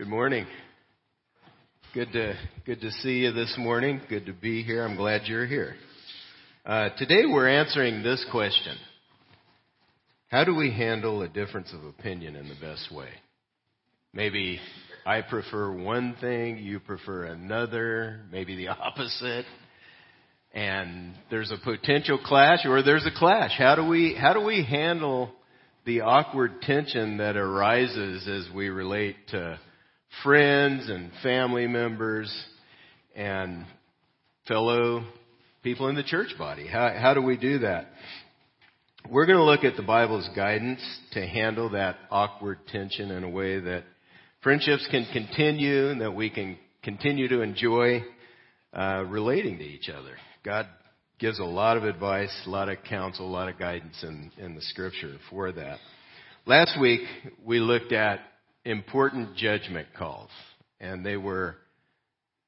Good morning. Good to good to see you this morning. Good to be here. I'm glad you're here. Uh, today we're answering this question: How do we handle a difference of opinion in the best way? Maybe I prefer one thing, you prefer another, maybe the opposite, and there's a potential clash, or there's a clash. How do we how do we handle the awkward tension that arises as we relate to friends and family members and fellow people in the church body. How, how do we do that? We're going to look at the Bible's guidance to handle that awkward tension in a way that friendships can continue and that we can continue to enjoy uh, relating to each other. God gives a lot of advice, a lot of counsel, a lot of guidance in, in the scripture for that. Last week, we looked at important judgment calls, and they were,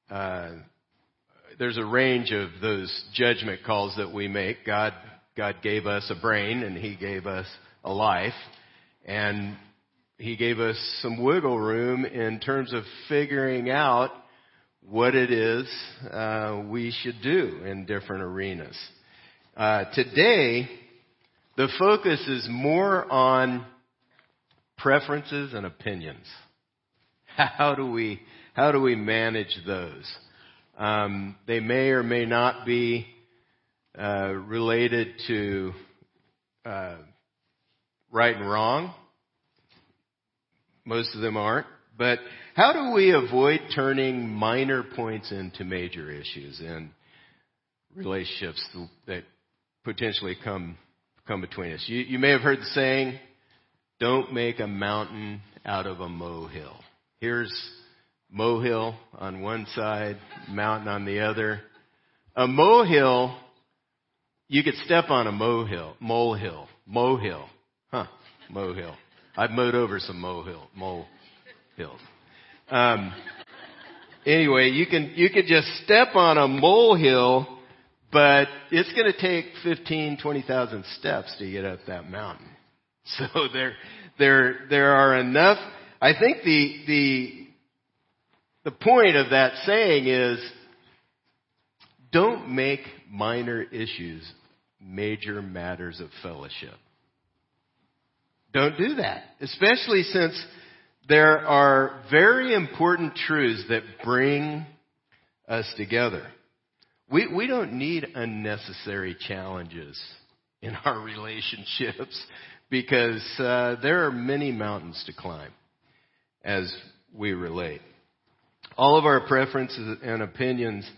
uh, there's a range of those judgment calls that we make. God, God gave us a brain and He gave us a life, and He gave us some wiggle room in terms of figuring out what it is uh, we should do in different arenas. Uh, today, the focus is more on preferences and opinions. How do we how do we manage those? Um, they may or may not be uh, related to uh, right and wrong. Most of them aren't. But how do we avoid turning minor points into major issues in relationships that potentially come come between us? You, you may have heard the saying, "Don't make a mountain out of a molehill." Here's molehill on one side, mountain on the other. A molehill, you could step on a molehill, molehill, molehill, huh? Molehill. I've mowed over some molehill, mole hills. Um, anyway, you can you could just step on a molehill, but it's going to take 15, 20,000 steps to get up that mountain. So there there there are enough. I think the the the point of that saying is don't make minor issues major matters of fellowship. Don't do that, especially since there are very important truths that bring us together. We, we don't need unnecessary challenges in our relationships because uh, there are many mountains to climb as we relate. All of our preferences and opinions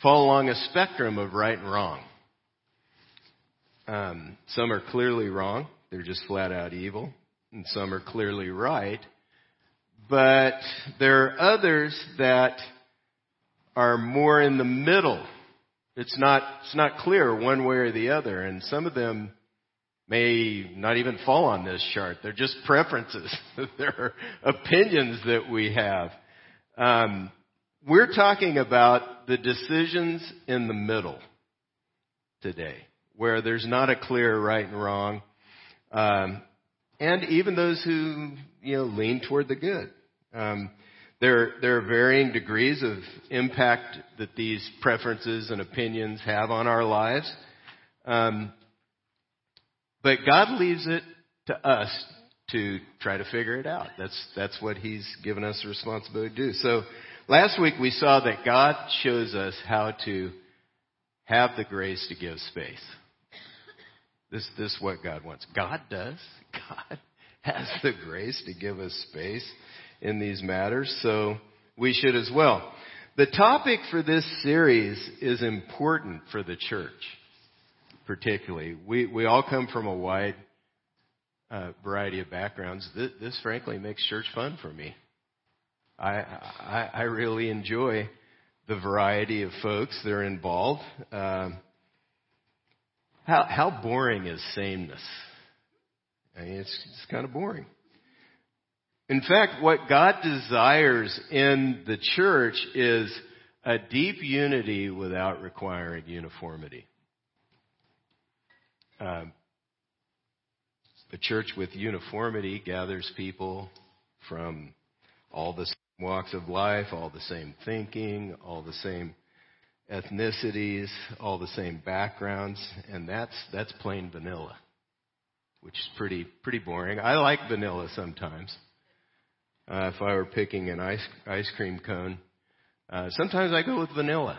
fall along a spectrum of right and wrong. Um, some are clearly wrong, they're just flat out evil, and some are clearly right, but there are others that are more in the middle. It's not, it's not clear one way or the other, and some of them may not even fall on this chart. They're just preferences. They're opinions that we have. Um, we're talking about the decisions in the middle today, where there's not a clear right and wrong. Um, and even those who you know lean toward the good. Um, there, there are varying degrees of impact that these preferences and opinions have on our lives, um, but God leaves it to us to try to figure it out. That's that's what He's given us the responsibility to do. So last week we saw that God shows us how to have the grace to give space. This, this is what God wants. God does. God has the grace to give us space in these matters, so we should as well. The topic for this series is important for the church, particularly. We, we all come from a wide uh, variety of backgrounds. This, this, frankly, makes church fun for me. I, I, I really enjoy the variety of folks that are involved. Um, how, how boring is sameness? I mean, it's, it's kind of boring. In fact, what God desires in the church is a deep unity without requiring uniformity. Um, a church with uniformity gathers people from all the walks of life, all the same thinking, all the same ethnicities, all the same backgrounds, and that's that's plain vanilla, which is pretty pretty boring. I like vanilla sometimes. Uh, if I were picking an ice ice cream cone, uh, sometimes I go with vanilla.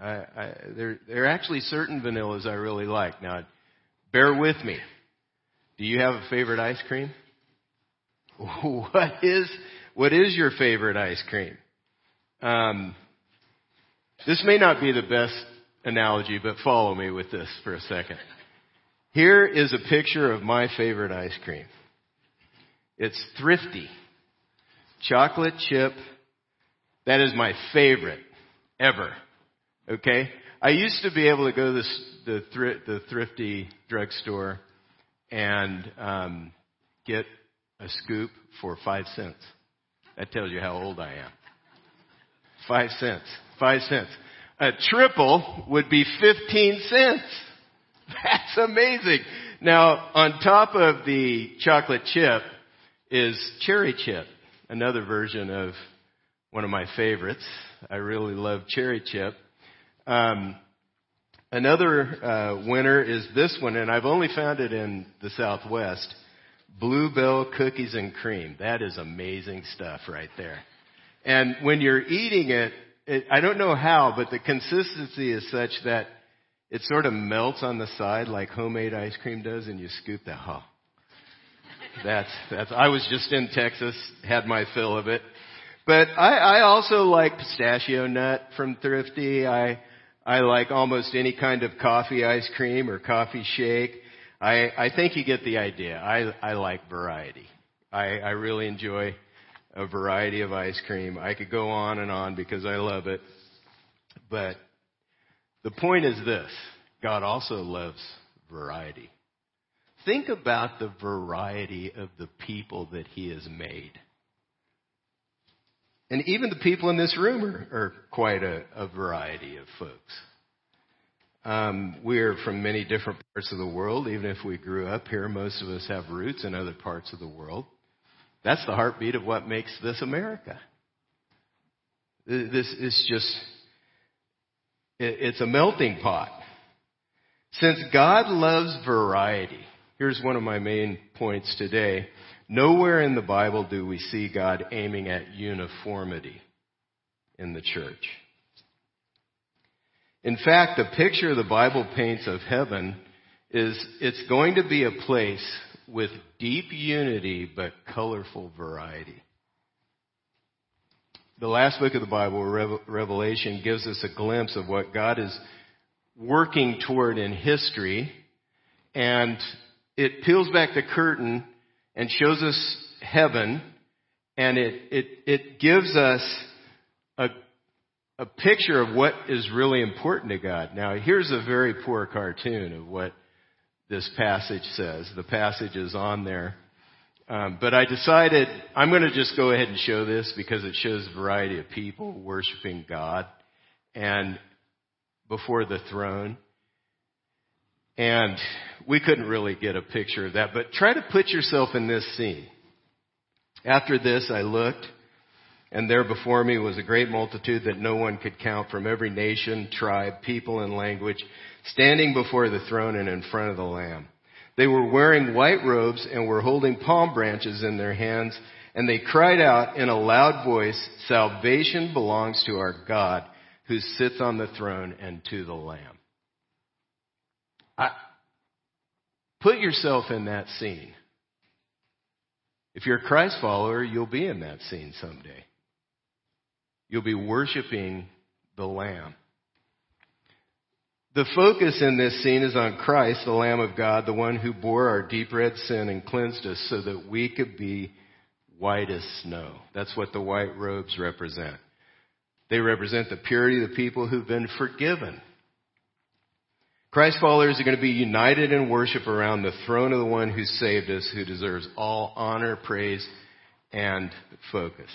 I, I, there there are actually certain vanillas I really like. Now, bear with me. Do you have a favorite ice cream? What is what is your favorite ice cream? Um, this may not be the best analogy, but follow me with this for a second. Here is a picture of my favorite ice cream. It's thrifty. Chocolate chip. That is my favorite ever. Okay? I used to be able to go to this, the, thr- the thrifty drugstore and um, get a scoop for five cents. That tells you how old I am. Five cents. Five cents. A triple would be 15 cents. That's amazing. Now, on top of the chocolate chip is cherry chip, another version of one of my favorites. I really love cherry chip. Um, another uh, winner is this one, and I've only found it in the Southwest. Blue Bell cookies and cream. That is amazing stuff right there. And when you're eating it, it, I don't know how, but the consistency is such that it sort of melts on the side like homemade ice cream does, and you scoop that. Oh, that's that's. I was just in Texas, had my fill of it, but I, I also like pistachio nut from Thrifty. I I like almost any kind of coffee ice cream or coffee shake. I, I think you get the idea. I, I like variety. I, I really enjoy a variety of ice cream. I could go on and on because I love it. But the point is this God also loves variety. Think about the variety of the people that He has made. And even the people in this room are, are quite a, a variety of folks. Um, we're from many different parts of the world. Even if we grew up here, most of us have roots in other parts of the world. That's the heartbeat of what makes this America. This is just, it's a melting pot. Since God loves variety, here's one of my main points today. Nowhere in the Bible do we see God aiming at uniformity in the church. In fact, the picture the Bible paints of heaven is it's going to be a place with deep unity but colorful variety. The last book of the Bible, Revelation, gives us a glimpse of what God is working toward in history, and it peels back the curtain and shows us heaven, and it, it, it gives us a a picture of what is really important to God. Now, here's a very poor cartoon of what this passage says. The passage is on there. Um, but I decided I'm going to just go ahead and show this because it shows a variety of people worshiping God and before the throne. And we couldn't really get a picture of that, but try to put yourself in this scene. After this, I looked and there before me was a great multitude that no one could count from every nation, tribe, people, and language, standing before the throne and in front of the Lamb. They were wearing white robes and were holding palm branches in their hands, and they cried out in a loud voice, Salvation belongs to our God who sits on the throne and to the Lamb. I, put yourself in that scene. If you're a Christ follower, you'll be in that scene someday. You'll be worshiping the Lamb. The focus in this scene is on Christ, the Lamb of God, the one who bore our deep red sin and cleansed us so that we could be white as snow. That's what the white robes represent. They represent the purity of the people who've been forgiven. Christ followers are going to be united in worship around the throne of the one who saved us, who deserves all honor, praise, and focus.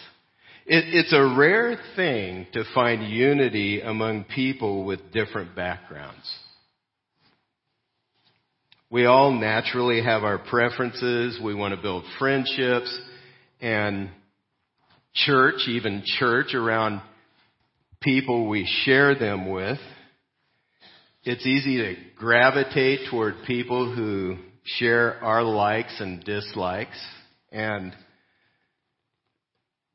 It, it's a rare thing to find unity among people with different backgrounds. We all naturally have our preferences. We want to build friendships. And church, even church, around people we share them with. It's easy to gravitate toward people who share our likes and dislikes and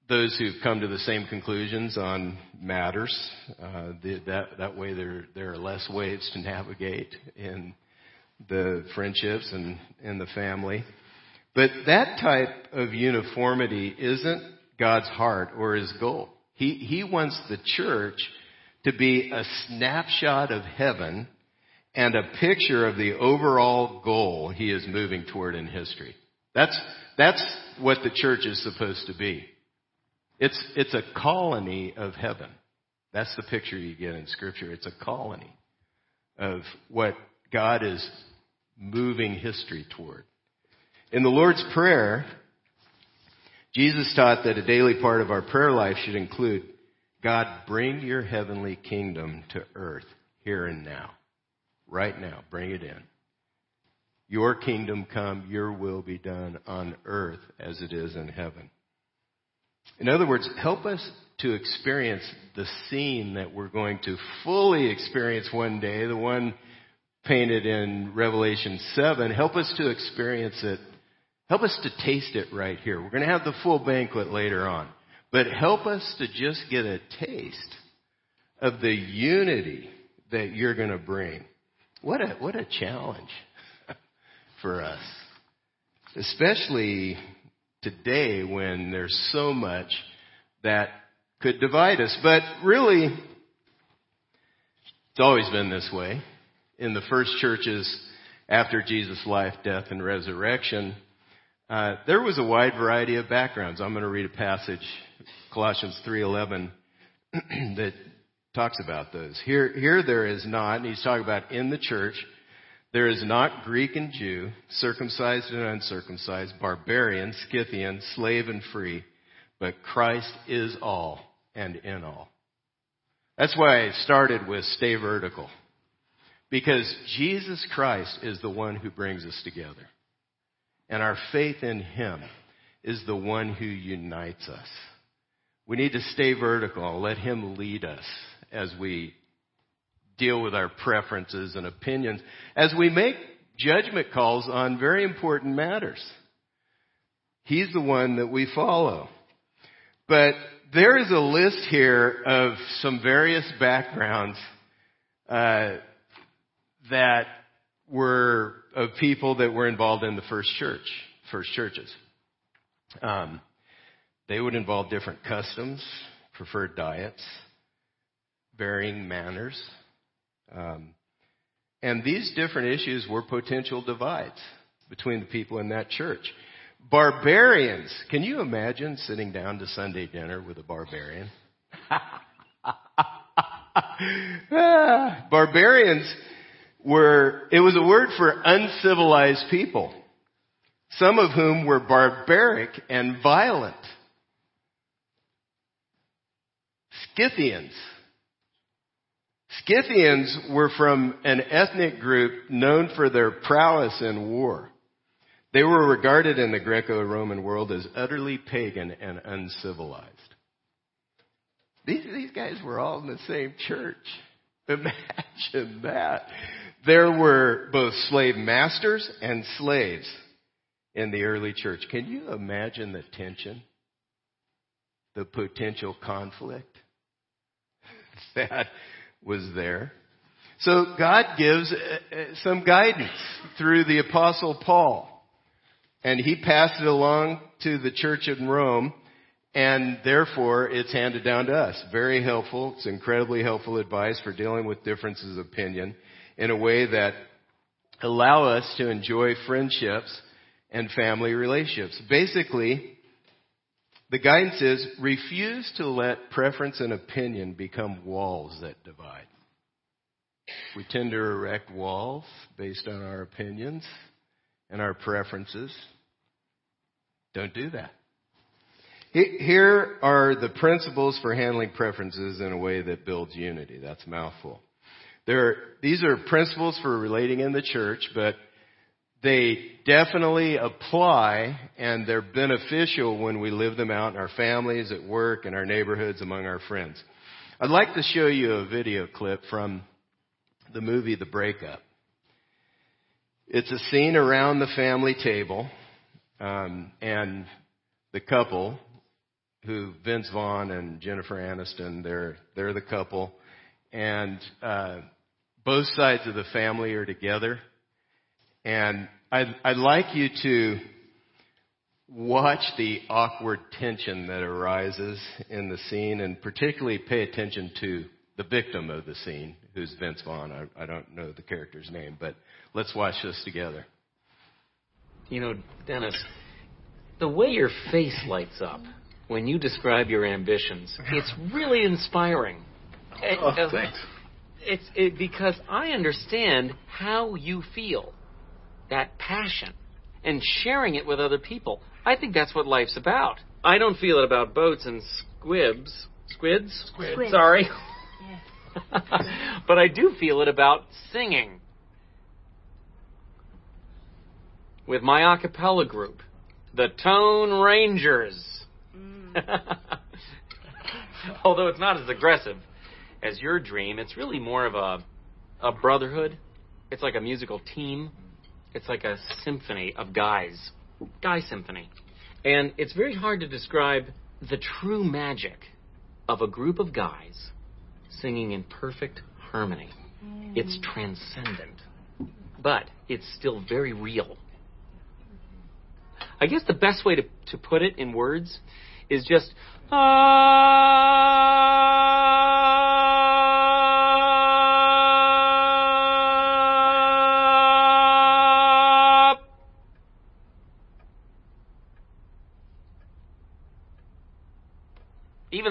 those who've come to the same conclusions on matters. Uh, the, that that way, there there are less waves to navigate in the friendships and in the family. But that type of uniformity isn't God's heart or His goal. He He wants the church to be a snapshot of heaven and a picture of the overall goal He is moving toward in history. That's that's what the church is supposed to be. It's, it's a colony of heaven. That's the picture you get in Scripture. It's a colony of what God is moving history toward. In the Lord's Prayer, Jesus taught that a daily part of our prayer life should include God, bring your heavenly kingdom to earth here and now. Right now, bring it in. Your kingdom come, your will be done on earth as it is in heaven. In other words, help us to experience the scene that we're going to fully experience one day, the one painted in Revelation 7. Help us to experience it. Help us to taste it right here. We're going to have the full banquet later on. But help us to just get a taste of the unity that you're going to bring. What a, what a challenge for us. Especially today when there's so much that could divide us. But really, it's always been this way. In the first churches after Jesus' life, death, and resurrection, uh, there was a wide variety of backgrounds. I'm going to read a passage, Colossians 3:11, that talks about those. Here, here there is not, and he's talking about in the church there is not Greek and Jew, circumcised and uncircumcised, barbarian, Scythian, slave and free, but Christ is all and in all. That's why I started with stay vertical. Because Jesus Christ is the one who brings us together. And our faith in Him is the one who unites us. We need to stay vertical. Let Him lead us as we deal with our preferences and opinions as we make judgment calls on very important matters. He's the one that we follow. But there is a list here of some various backgrounds uh, that were of people that were involved in the first church, first churches. Um, they would involve different customs, preferred diets, varying manners, um, and these different issues were potential divides between the people in that church. Barbarians. Can you imagine sitting down to Sunday dinner with a barbarian? barbarians were, it was a word for uncivilized people, some of whom were barbaric and violent. Scythians Scythians were from an ethnic group known for their prowess in war. They were regarded in the Greco-Roman world as utterly pagan and uncivilized. These, these guys were all in the same church. Imagine that. There were both slave masters and slaves in the early church. Can you imagine the tension? The potential conflict that was there. So God gives uh, uh, some guidance through the apostle Paul. And he passed it along to the church in Rome and therefore it's handed down to us. Very helpful. It's incredibly helpful advice for dealing with differences of opinion in a way that allow us to enjoy friendships and family relationships. Basically, the guidance is refuse to let preference and opinion become walls that divide. We tend to erect walls based on our opinions and our preferences. Don't do that. Here are the principles for handling preferences in a way that builds unity. That's mouthful. There, these are principles for relating in the church, but they definitely apply and they're beneficial when we live them out in our families, at work, in our neighborhoods, among our friends. I'd like to show you a video clip from the movie The Breakup. It's a scene around the family table, um, and the couple, who Vince Vaughn and Jennifer Aniston, they're they're the couple, and uh, both sides of the family are together, and I'd, I'd like you to watch the awkward tension that arises in the scene, and particularly pay attention to the victim of the scene, who's Vince Vaughn. I, I don't know the character's name, but let's watch this together. You know, Dennis, the way your face lights up when you describe your ambitions, it's really inspiring. Oh, uh, thanks. It's it, because I understand how you feel, that passion, and sharing it with other people. I think that's what life's about. I don't feel it about boats and squibs. Squids? Squid. Sorry. but I do feel it about singing. With my a cappella group, the Tone Rangers. Mm. Although it's not as aggressive as your dream, it's really more of a, a brotherhood. It's like a musical team. It's like a symphony of guys. Guy symphony. And it's very hard to describe the true magic of a group of guys singing in perfect harmony. Mm. It's transcendent, but it's still very real. I guess the best way to, to put it in words is just, ah.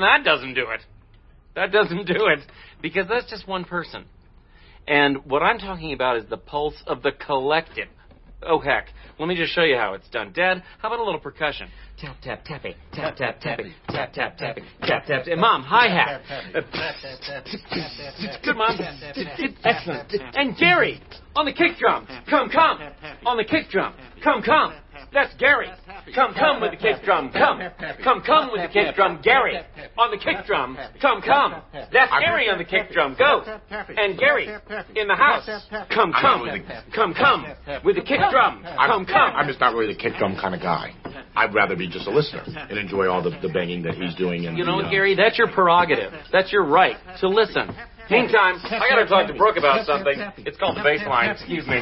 That doesn't do it. That doesn't do it because that's just one person. And what I'm talking about is the pulse of the collective. Oh heck, let me just show you how it's done. Dad, how about a little percussion? Tap tap tapping, tap tap tapping, tap tap tapping, tap tap. And mom, hi hat. Good mom. Excellent. And Gary on the kick drum. Come come on the kick drum. Come come. That's Gary. Come, come with the kick drum. Come. Come, come with the kick drum. Gary. On the kick drum. Come, come. That's Gary on the kick drum. Go. And Gary in the house. Come, come. Come, come with the kick drum. Come, come. I'm just not really the kick drum kind of guy. I'd rather be just a listener and enjoy all the, the banging that he's doing. And you know, the, uh, Gary, that's your prerogative. That's your right to listen. Meantime, I gotta talk to Brooke about something. It's called the bass line. Excuse me.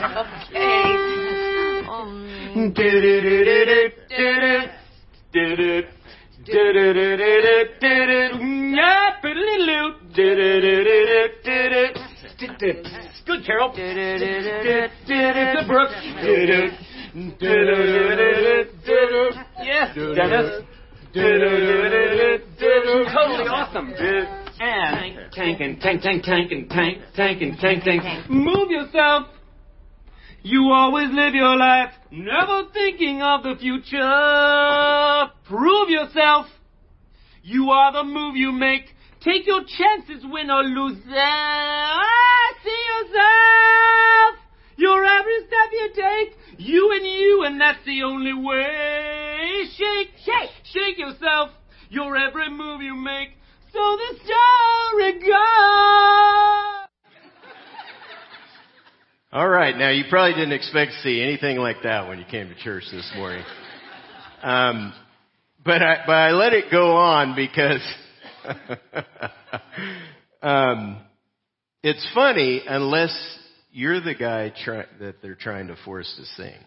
Good, Carol. Good, Brooke. Yeah, Dennis. Totally awesome. And tank and tank, tank, tank, and tank, tank, and tank, tank. Move yourself. You always live your life never thinking of the future. Prove yourself. You are the move you make. Take your chances, win or lose. Ah, see yourself. Your every step you take, you and you, and that's the only way. Shake, shake, shake yourself. Your every move you make, so the story goes. All right, now you probably didn't expect to see anything like that when you came to church this morning. Um, but I, but I let it go on because um, it's funny unless you're the guy try, that they're trying to force to sing.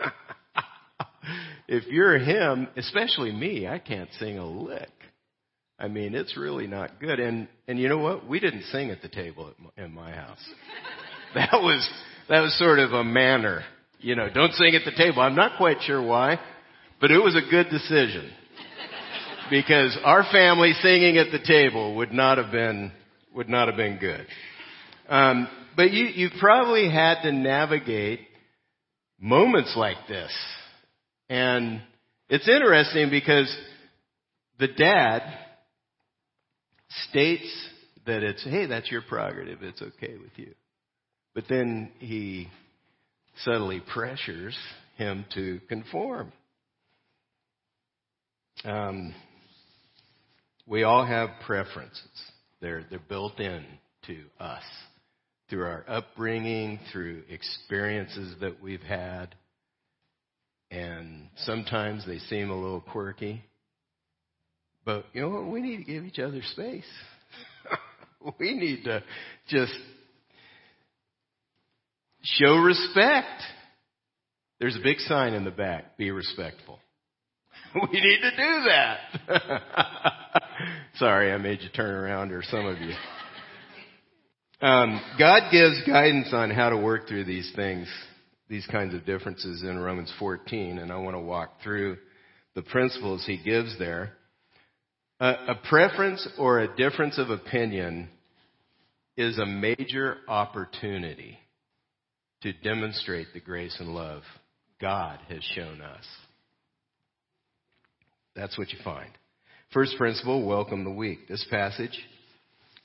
if you're him, especially me, I can't sing a lick. I mean, it's really not good. And and you know what? We didn't sing at the table in my house. that was that was sort of a manner. You know, don't sing at the table. I'm not quite sure why, but it was a good decision. because our family singing at the table would not have been would not have been good. Um, but you you probably had to navigate moments like this, and it's interesting because the dad states that it's hey that's your prerogative it's okay with you but then he subtly pressures him to conform. Um, we all have preferences. They're, they're built in to us through our upbringing, through experiences that we've had. And sometimes they seem a little quirky. But you know what? We need to give each other space. we need to just show respect. There's a big sign in the back be respectful. we need to do that. Sorry, I made you turn around, or some of you. Um, God gives guidance on how to work through these things, these kinds of differences in Romans 14, and I want to walk through the principles He gives there. A, a preference or a difference of opinion is a major opportunity to demonstrate the grace and love God has shown us. That's what you find. First principle, welcome the weak. This passage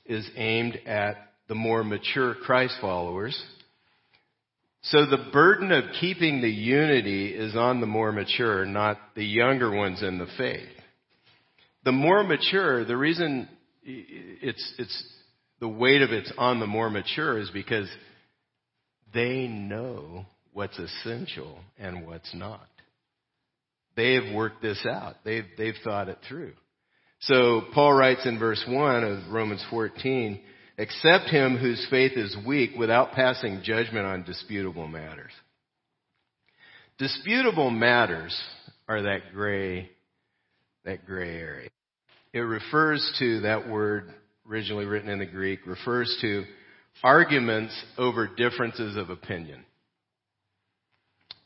is aimed at the more mature Christ followers. So the burden of keeping the unity is on the more mature, not the younger ones in the faith. The more mature, the reason it's, it's, the weight of it's on the more mature is because they know what's essential and what's not. They have worked this out. They've, they've thought it through. So Paul writes in verse 1 of Romans 14, accept him whose faith is weak without passing judgment on disputable matters. Disputable matters are that gray, that gray area. It refers to that word originally written in the Greek refers to arguments over differences of opinion.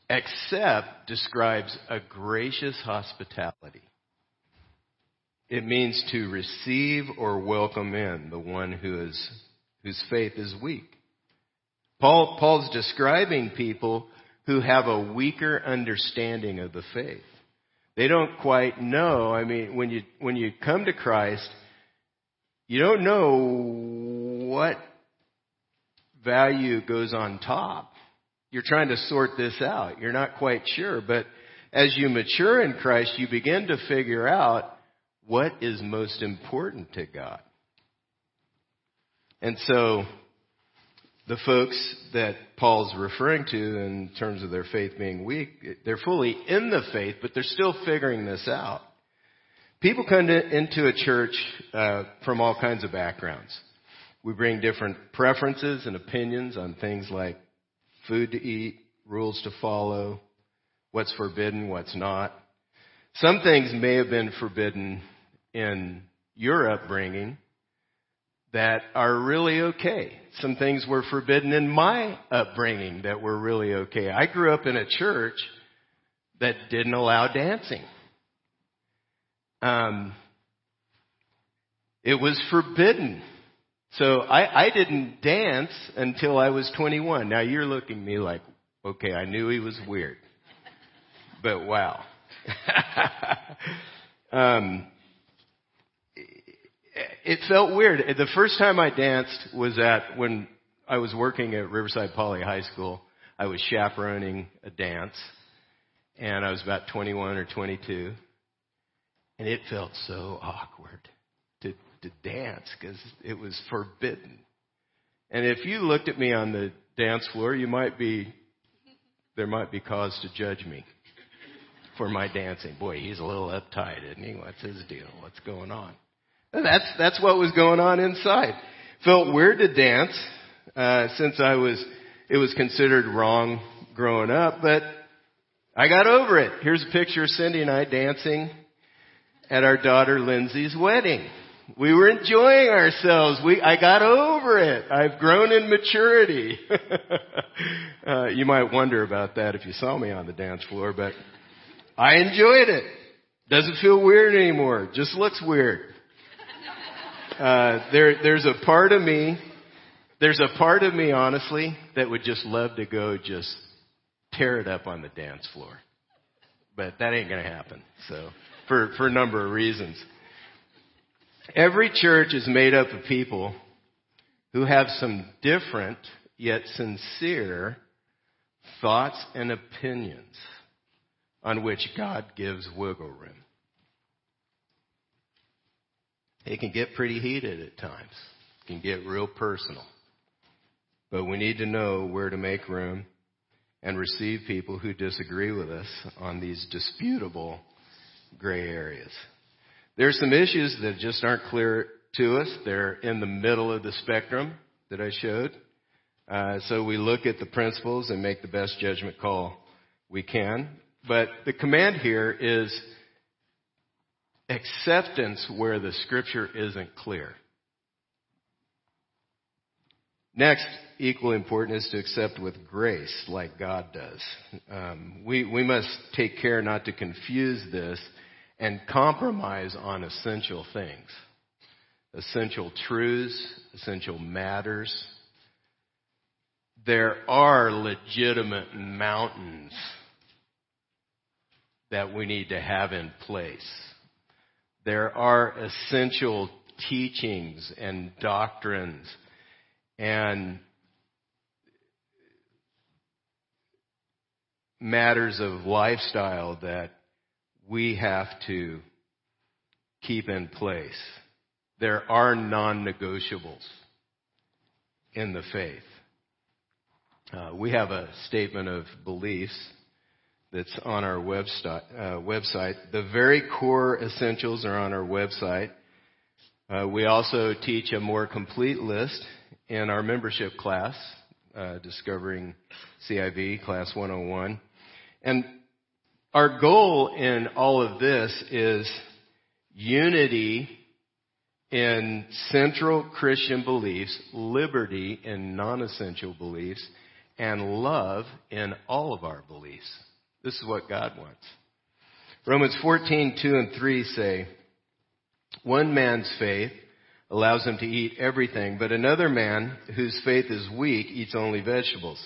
Accept describes a gracious hospitality. It means to receive or welcome in the one who is, whose faith is weak. Paul, Paul's describing people who have a weaker understanding of the faith. They don't quite know. I mean, when you, when you come to Christ, you don't know what value goes on top. You're trying to sort this out. You're not quite sure. But as you mature in Christ, you begin to figure out what is most important to God. And so, the folks that Paul's referring to in terms of their faith being weak, they're fully in the faith, but they're still figuring this out. People come to, into a church uh, from all kinds of backgrounds. We bring different preferences and opinions on things like food to eat, rules to follow, what's forbidden, what's not. Some things may have been forbidden in your upbringing that are really okay. Some things were forbidden in my upbringing that were really okay. I grew up in a church that didn't allow dancing. Um, it was forbidden so I, I didn't dance until I was 21. Now you're looking at me like, okay, I knew he was weird. But wow. um, it felt weird. The first time I danced was at when I was working at Riverside Poly High School. I was chaperoning a dance, and I was about 21 or 22, and it felt so awkward to dance because it was forbidden. And if you looked at me on the dance floor, you might be, there might be cause to judge me for my dancing. Boy, he's a little uptight, isn't he? What's his deal? What's going on? That's, that's what was going on inside. Felt weird to dance, uh, since I was, it was considered wrong growing up, but I got over it. Here's a picture of Cindy and I dancing at our daughter Lindsay's wedding. We were enjoying ourselves. We, I got over it. I've grown in maturity. uh, you might wonder about that if you saw me on the dance floor, but I enjoyed it. Doesn't feel weird anymore. Just looks weird. Uh, there, there's a part of me, there's a part of me, honestly, that would just love to go just tear it up on the dance floor. But that ain't gonna happen. So, for, for a number of reasons. Every church is made up of people who have some different yet sincere thoughts and opinions on which God gives wiggle room. It can get pretty heated at times. It can get real personal. But we need to know where to make room and receive people who disagree with us on these disputable gray areas. There are some issues that just aren't clear to us. They're in the middle of the spectrum that I showed. Uh, so we look at the principles and make the best judgment call we can. But the command here is acceptance where the scripture isn't clear. Next, equally important is to accept with grace like God does. Um, we, we must take care not to confuse this and compromise on essential things. Essential truths, essential matters. There are legitimate mountains that we need to have in place. There are essential teachings and doctrines and matters of lifestyle that we have to keep in place. There are non-negotiables in the faith. Uh, we have a statement of beliefs that's on our website. Uh, website. The very core essentials are on our website. Uh, we also teach a more complete list in our membership class, uh, Discovering CIV, Class 101. And our goal in all of this is unity in central Christian beliefs, liberty in non-essential beliefs, and love in all of our beliefs. This is what God wants. Romans 14, 2 and 3 say, one man's faith allows him to eat everything, but another man whose faith is weak eats only vegetables.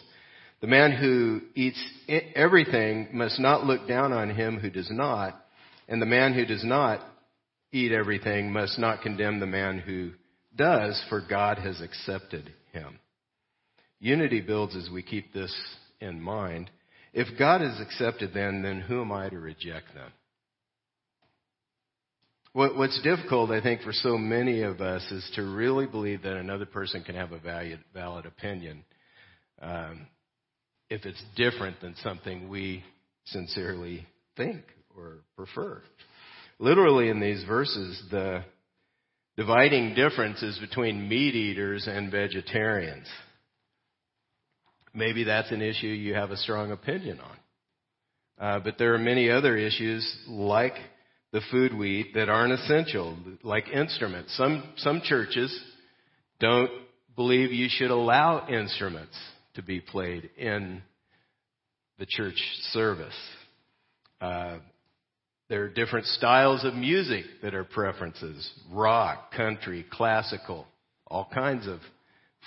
The man who eats everything must not look down on him who does not, and the man who does not eat everything must not condemn the man who does, for God has accepted him. Unity builds as we keep this in mind. If God has accepted them, then who am I to reject them? what's difficult, I think, for so many of us is to really believe that another person can have a valid, opinion um, if it's different than something we sincerely think or prefer. Literally, in these verses, the dividing difference is between meat eaters and vegetarians. Maybe that's an issue you have a strong opinion on. Uh, but there are many other issues like the food we eat that aren't essential, like instruments. Some, some churches don't believe you should allow instruments to be played in the church service. Uh, there are different styles of music that are preferences rock, country, classical, all kinds of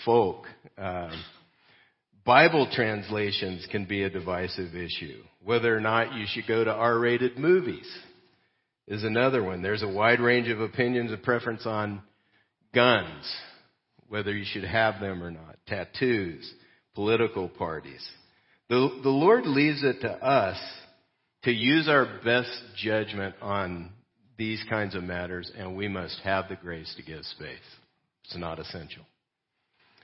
folk. Um, Bible translations can be a divisive issue. Whether or not you should go to R rated movies is another one. There's a wide range of opinions and preference on guns, whether you should have them or not, tattoos, political parties. The, the Lord leaves it to us to use our best judgment on these kinds of matters, and we must have the grace to give space. It's not essential.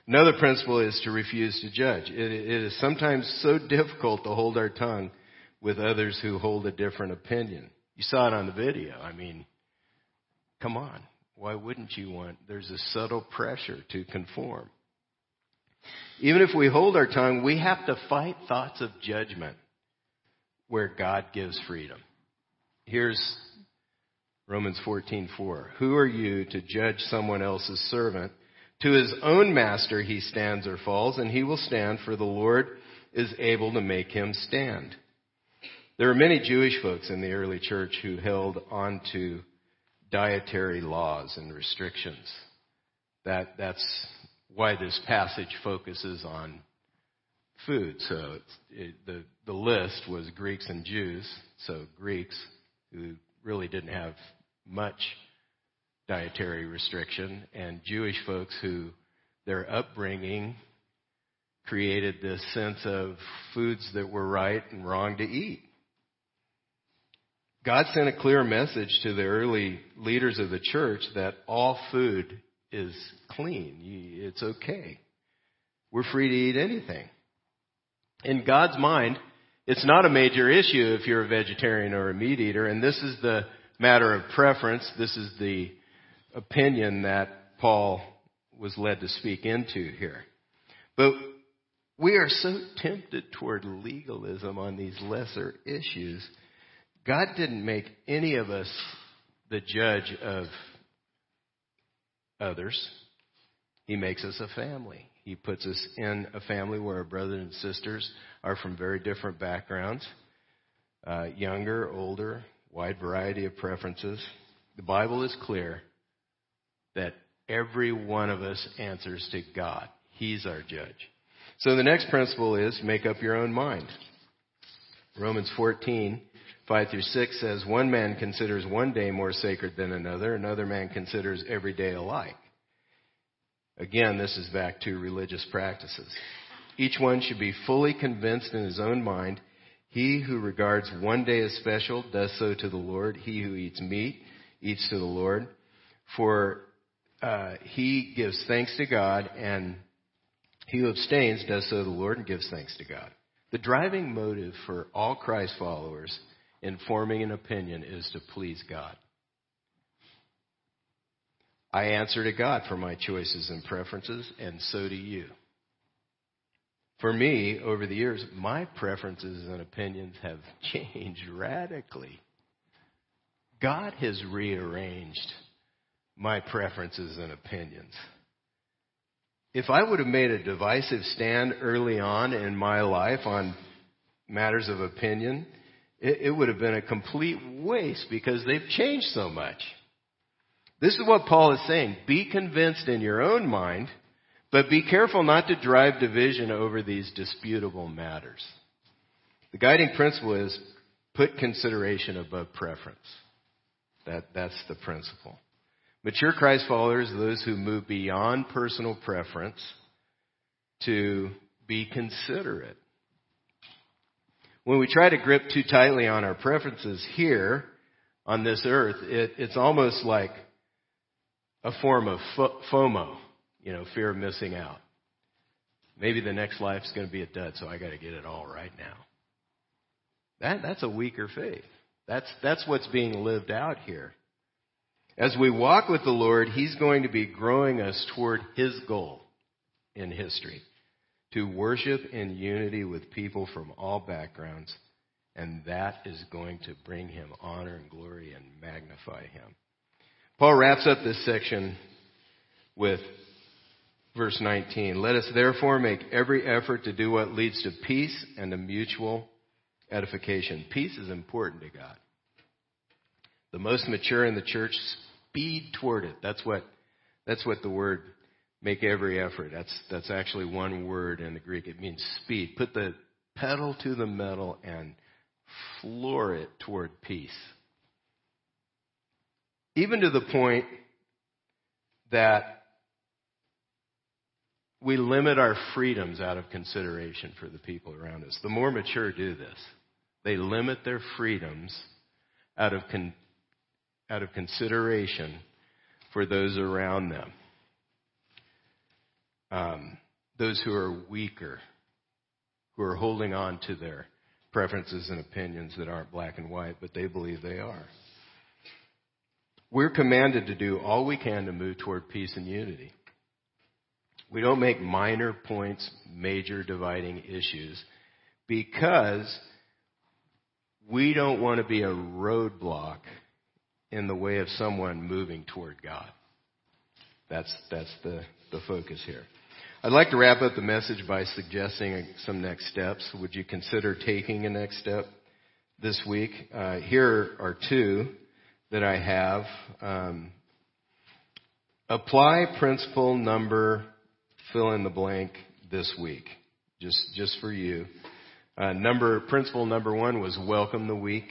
Another principle is to refuse to judge. It, it is sometimes so difficult to hold our tongue with others who hold a different opinion. You saw it on the video. I mean, come on. Why wouldn't you want? There's a subtle pressure to conform. Even if we hold our tongue, we have to fight thoughts of judgment where God gives freedom. Here's Romans 14:4. Who are you to judge someone else's servant? To his own master he stands or falls, and he will stand, for the Lord is able to make him stand. There were many Jewish folks in the early church who held on to dietary laws and restrictions. That, that's why this passage focuses on food. So it, the, the list was Greeks and Jews. So Greeks who really didn't have much dietary restriction and Jewish folks who their upbringing created this sense of foods that were right and wrong to eat. God sent a clear message to the early leaders of the church that all food is clean. It's okay. We're free to eat anything. In God's mind, it's not a major issue if you're a vegetarian or a meat eater, and this is the matter of preference. This is the opinion that Paul was led to speak into here. But we are so tempted toward legalism on these lesser issues. God didn't make any of us the judge of others. He makes us a family. He puts us in a family where our brothers and sisters are from very different backgrounds, uh, younger, older, wide variety of preferences. The Bible is clear that every one of us answers to God. He's our judge. So the next principle is make up your own mind. Romans 14, 5 through 6 says, One man considers one day more sacred than another, another man considers every day alike. Again, this is back to religious practices. Each one should be fully convinced in his own mind. He who regards one day as special does so to the Lord. He who eats meat eats to the Lord. For uh, he gives thanks to God, and he who abstains does so to the Lord and gives thanks to God. The driving motive for all Christ followers in forming an opinion is to please God. I answer to God for my choices and preferences, and so do you. For me, over the years, my preferences and opinions have changed radically. God has rearranged my preferences and opinions. If I would have made a divisive stand early on in my life on matters of opinion, it, it would have been a complete waste because they've changed so much. This is what Paul is saying. Be convinced in your own mind, but be careful not to drive division over these disputable matters. The guiding principle is put consideration above preference. That, that's the principle. Mature Christ followers are those who move beyond personal preference to be considerate. When we try to grip too tightly on our preferences here on this earth, it, it's almost like a form of FOMO, you know, fear of missing out. Maybe the next life's going to be a dud, so I got to get it all right now. That, that's a weaker faith. That's, that's what's being lived out here. As we walk with the Lord, He's going to be growing us toward His goal in history to worship in unity with people from all backgrounds, and that is going to bring Him honor and glory and magnify Him. Paul wraps up this section with verse 19. Let us therefore make every effort to do what leads to peace and to mutual edification. Peace is important to God. The most mature in the church speed toward it. That's what, that's what the word make every effort. That's, that's actually one word in the Greek. It means speed. Put the pedal to the metal and floor it toward peace even to the point that we limit our freedoms out of consideration for the people around us. The more mature do this. They limit their freedoms out of, con- out of consideration for those around them. Um, those who are weaker, who are holding on to their preferences and opinions that aren't black and white, but they believe they are. We're commanded to do all we can to move toward peace and unity. We don't make minor points major dividing issues because we don't want to be a roadblock in the way of someone moving toward God. That's, that's the, the focus here. I'd like to wrap up the message by suggesting some next steps. Would you consider taking a next step this week? Uh, here are two that I have. Um, apply principle number fill in the blank this week, just just for you. Uh, number principle number one was welcome the weak.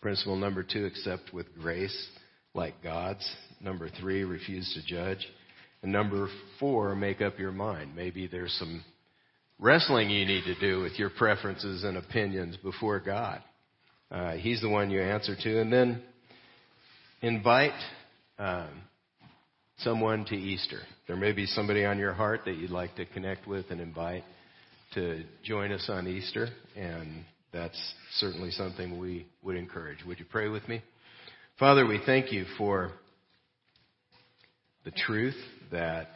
Principle number two, accept with grace like God's. Number three, refuse to judge. And number four, make up your mind. Maybe there's some wrestling you need to do with your preferences and opinions before God. Uh, he's the one you answer to. And then invite um, someone to Easter. There may be somebody on your heart that you'd like to connect with and invite to join us on Easter. And that's certainly something we would encourage. Would you pray with me? Father, we thank you for the truth that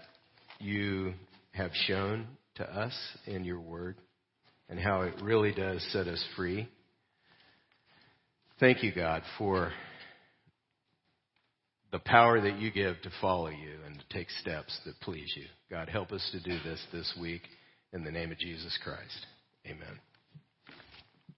you have shown to us in your word and how it really does set us free. Thank you, God, for the power that you give to follow you and to take steps that please you. God, help us to do this this week in the name of Jesus Christ. Amen.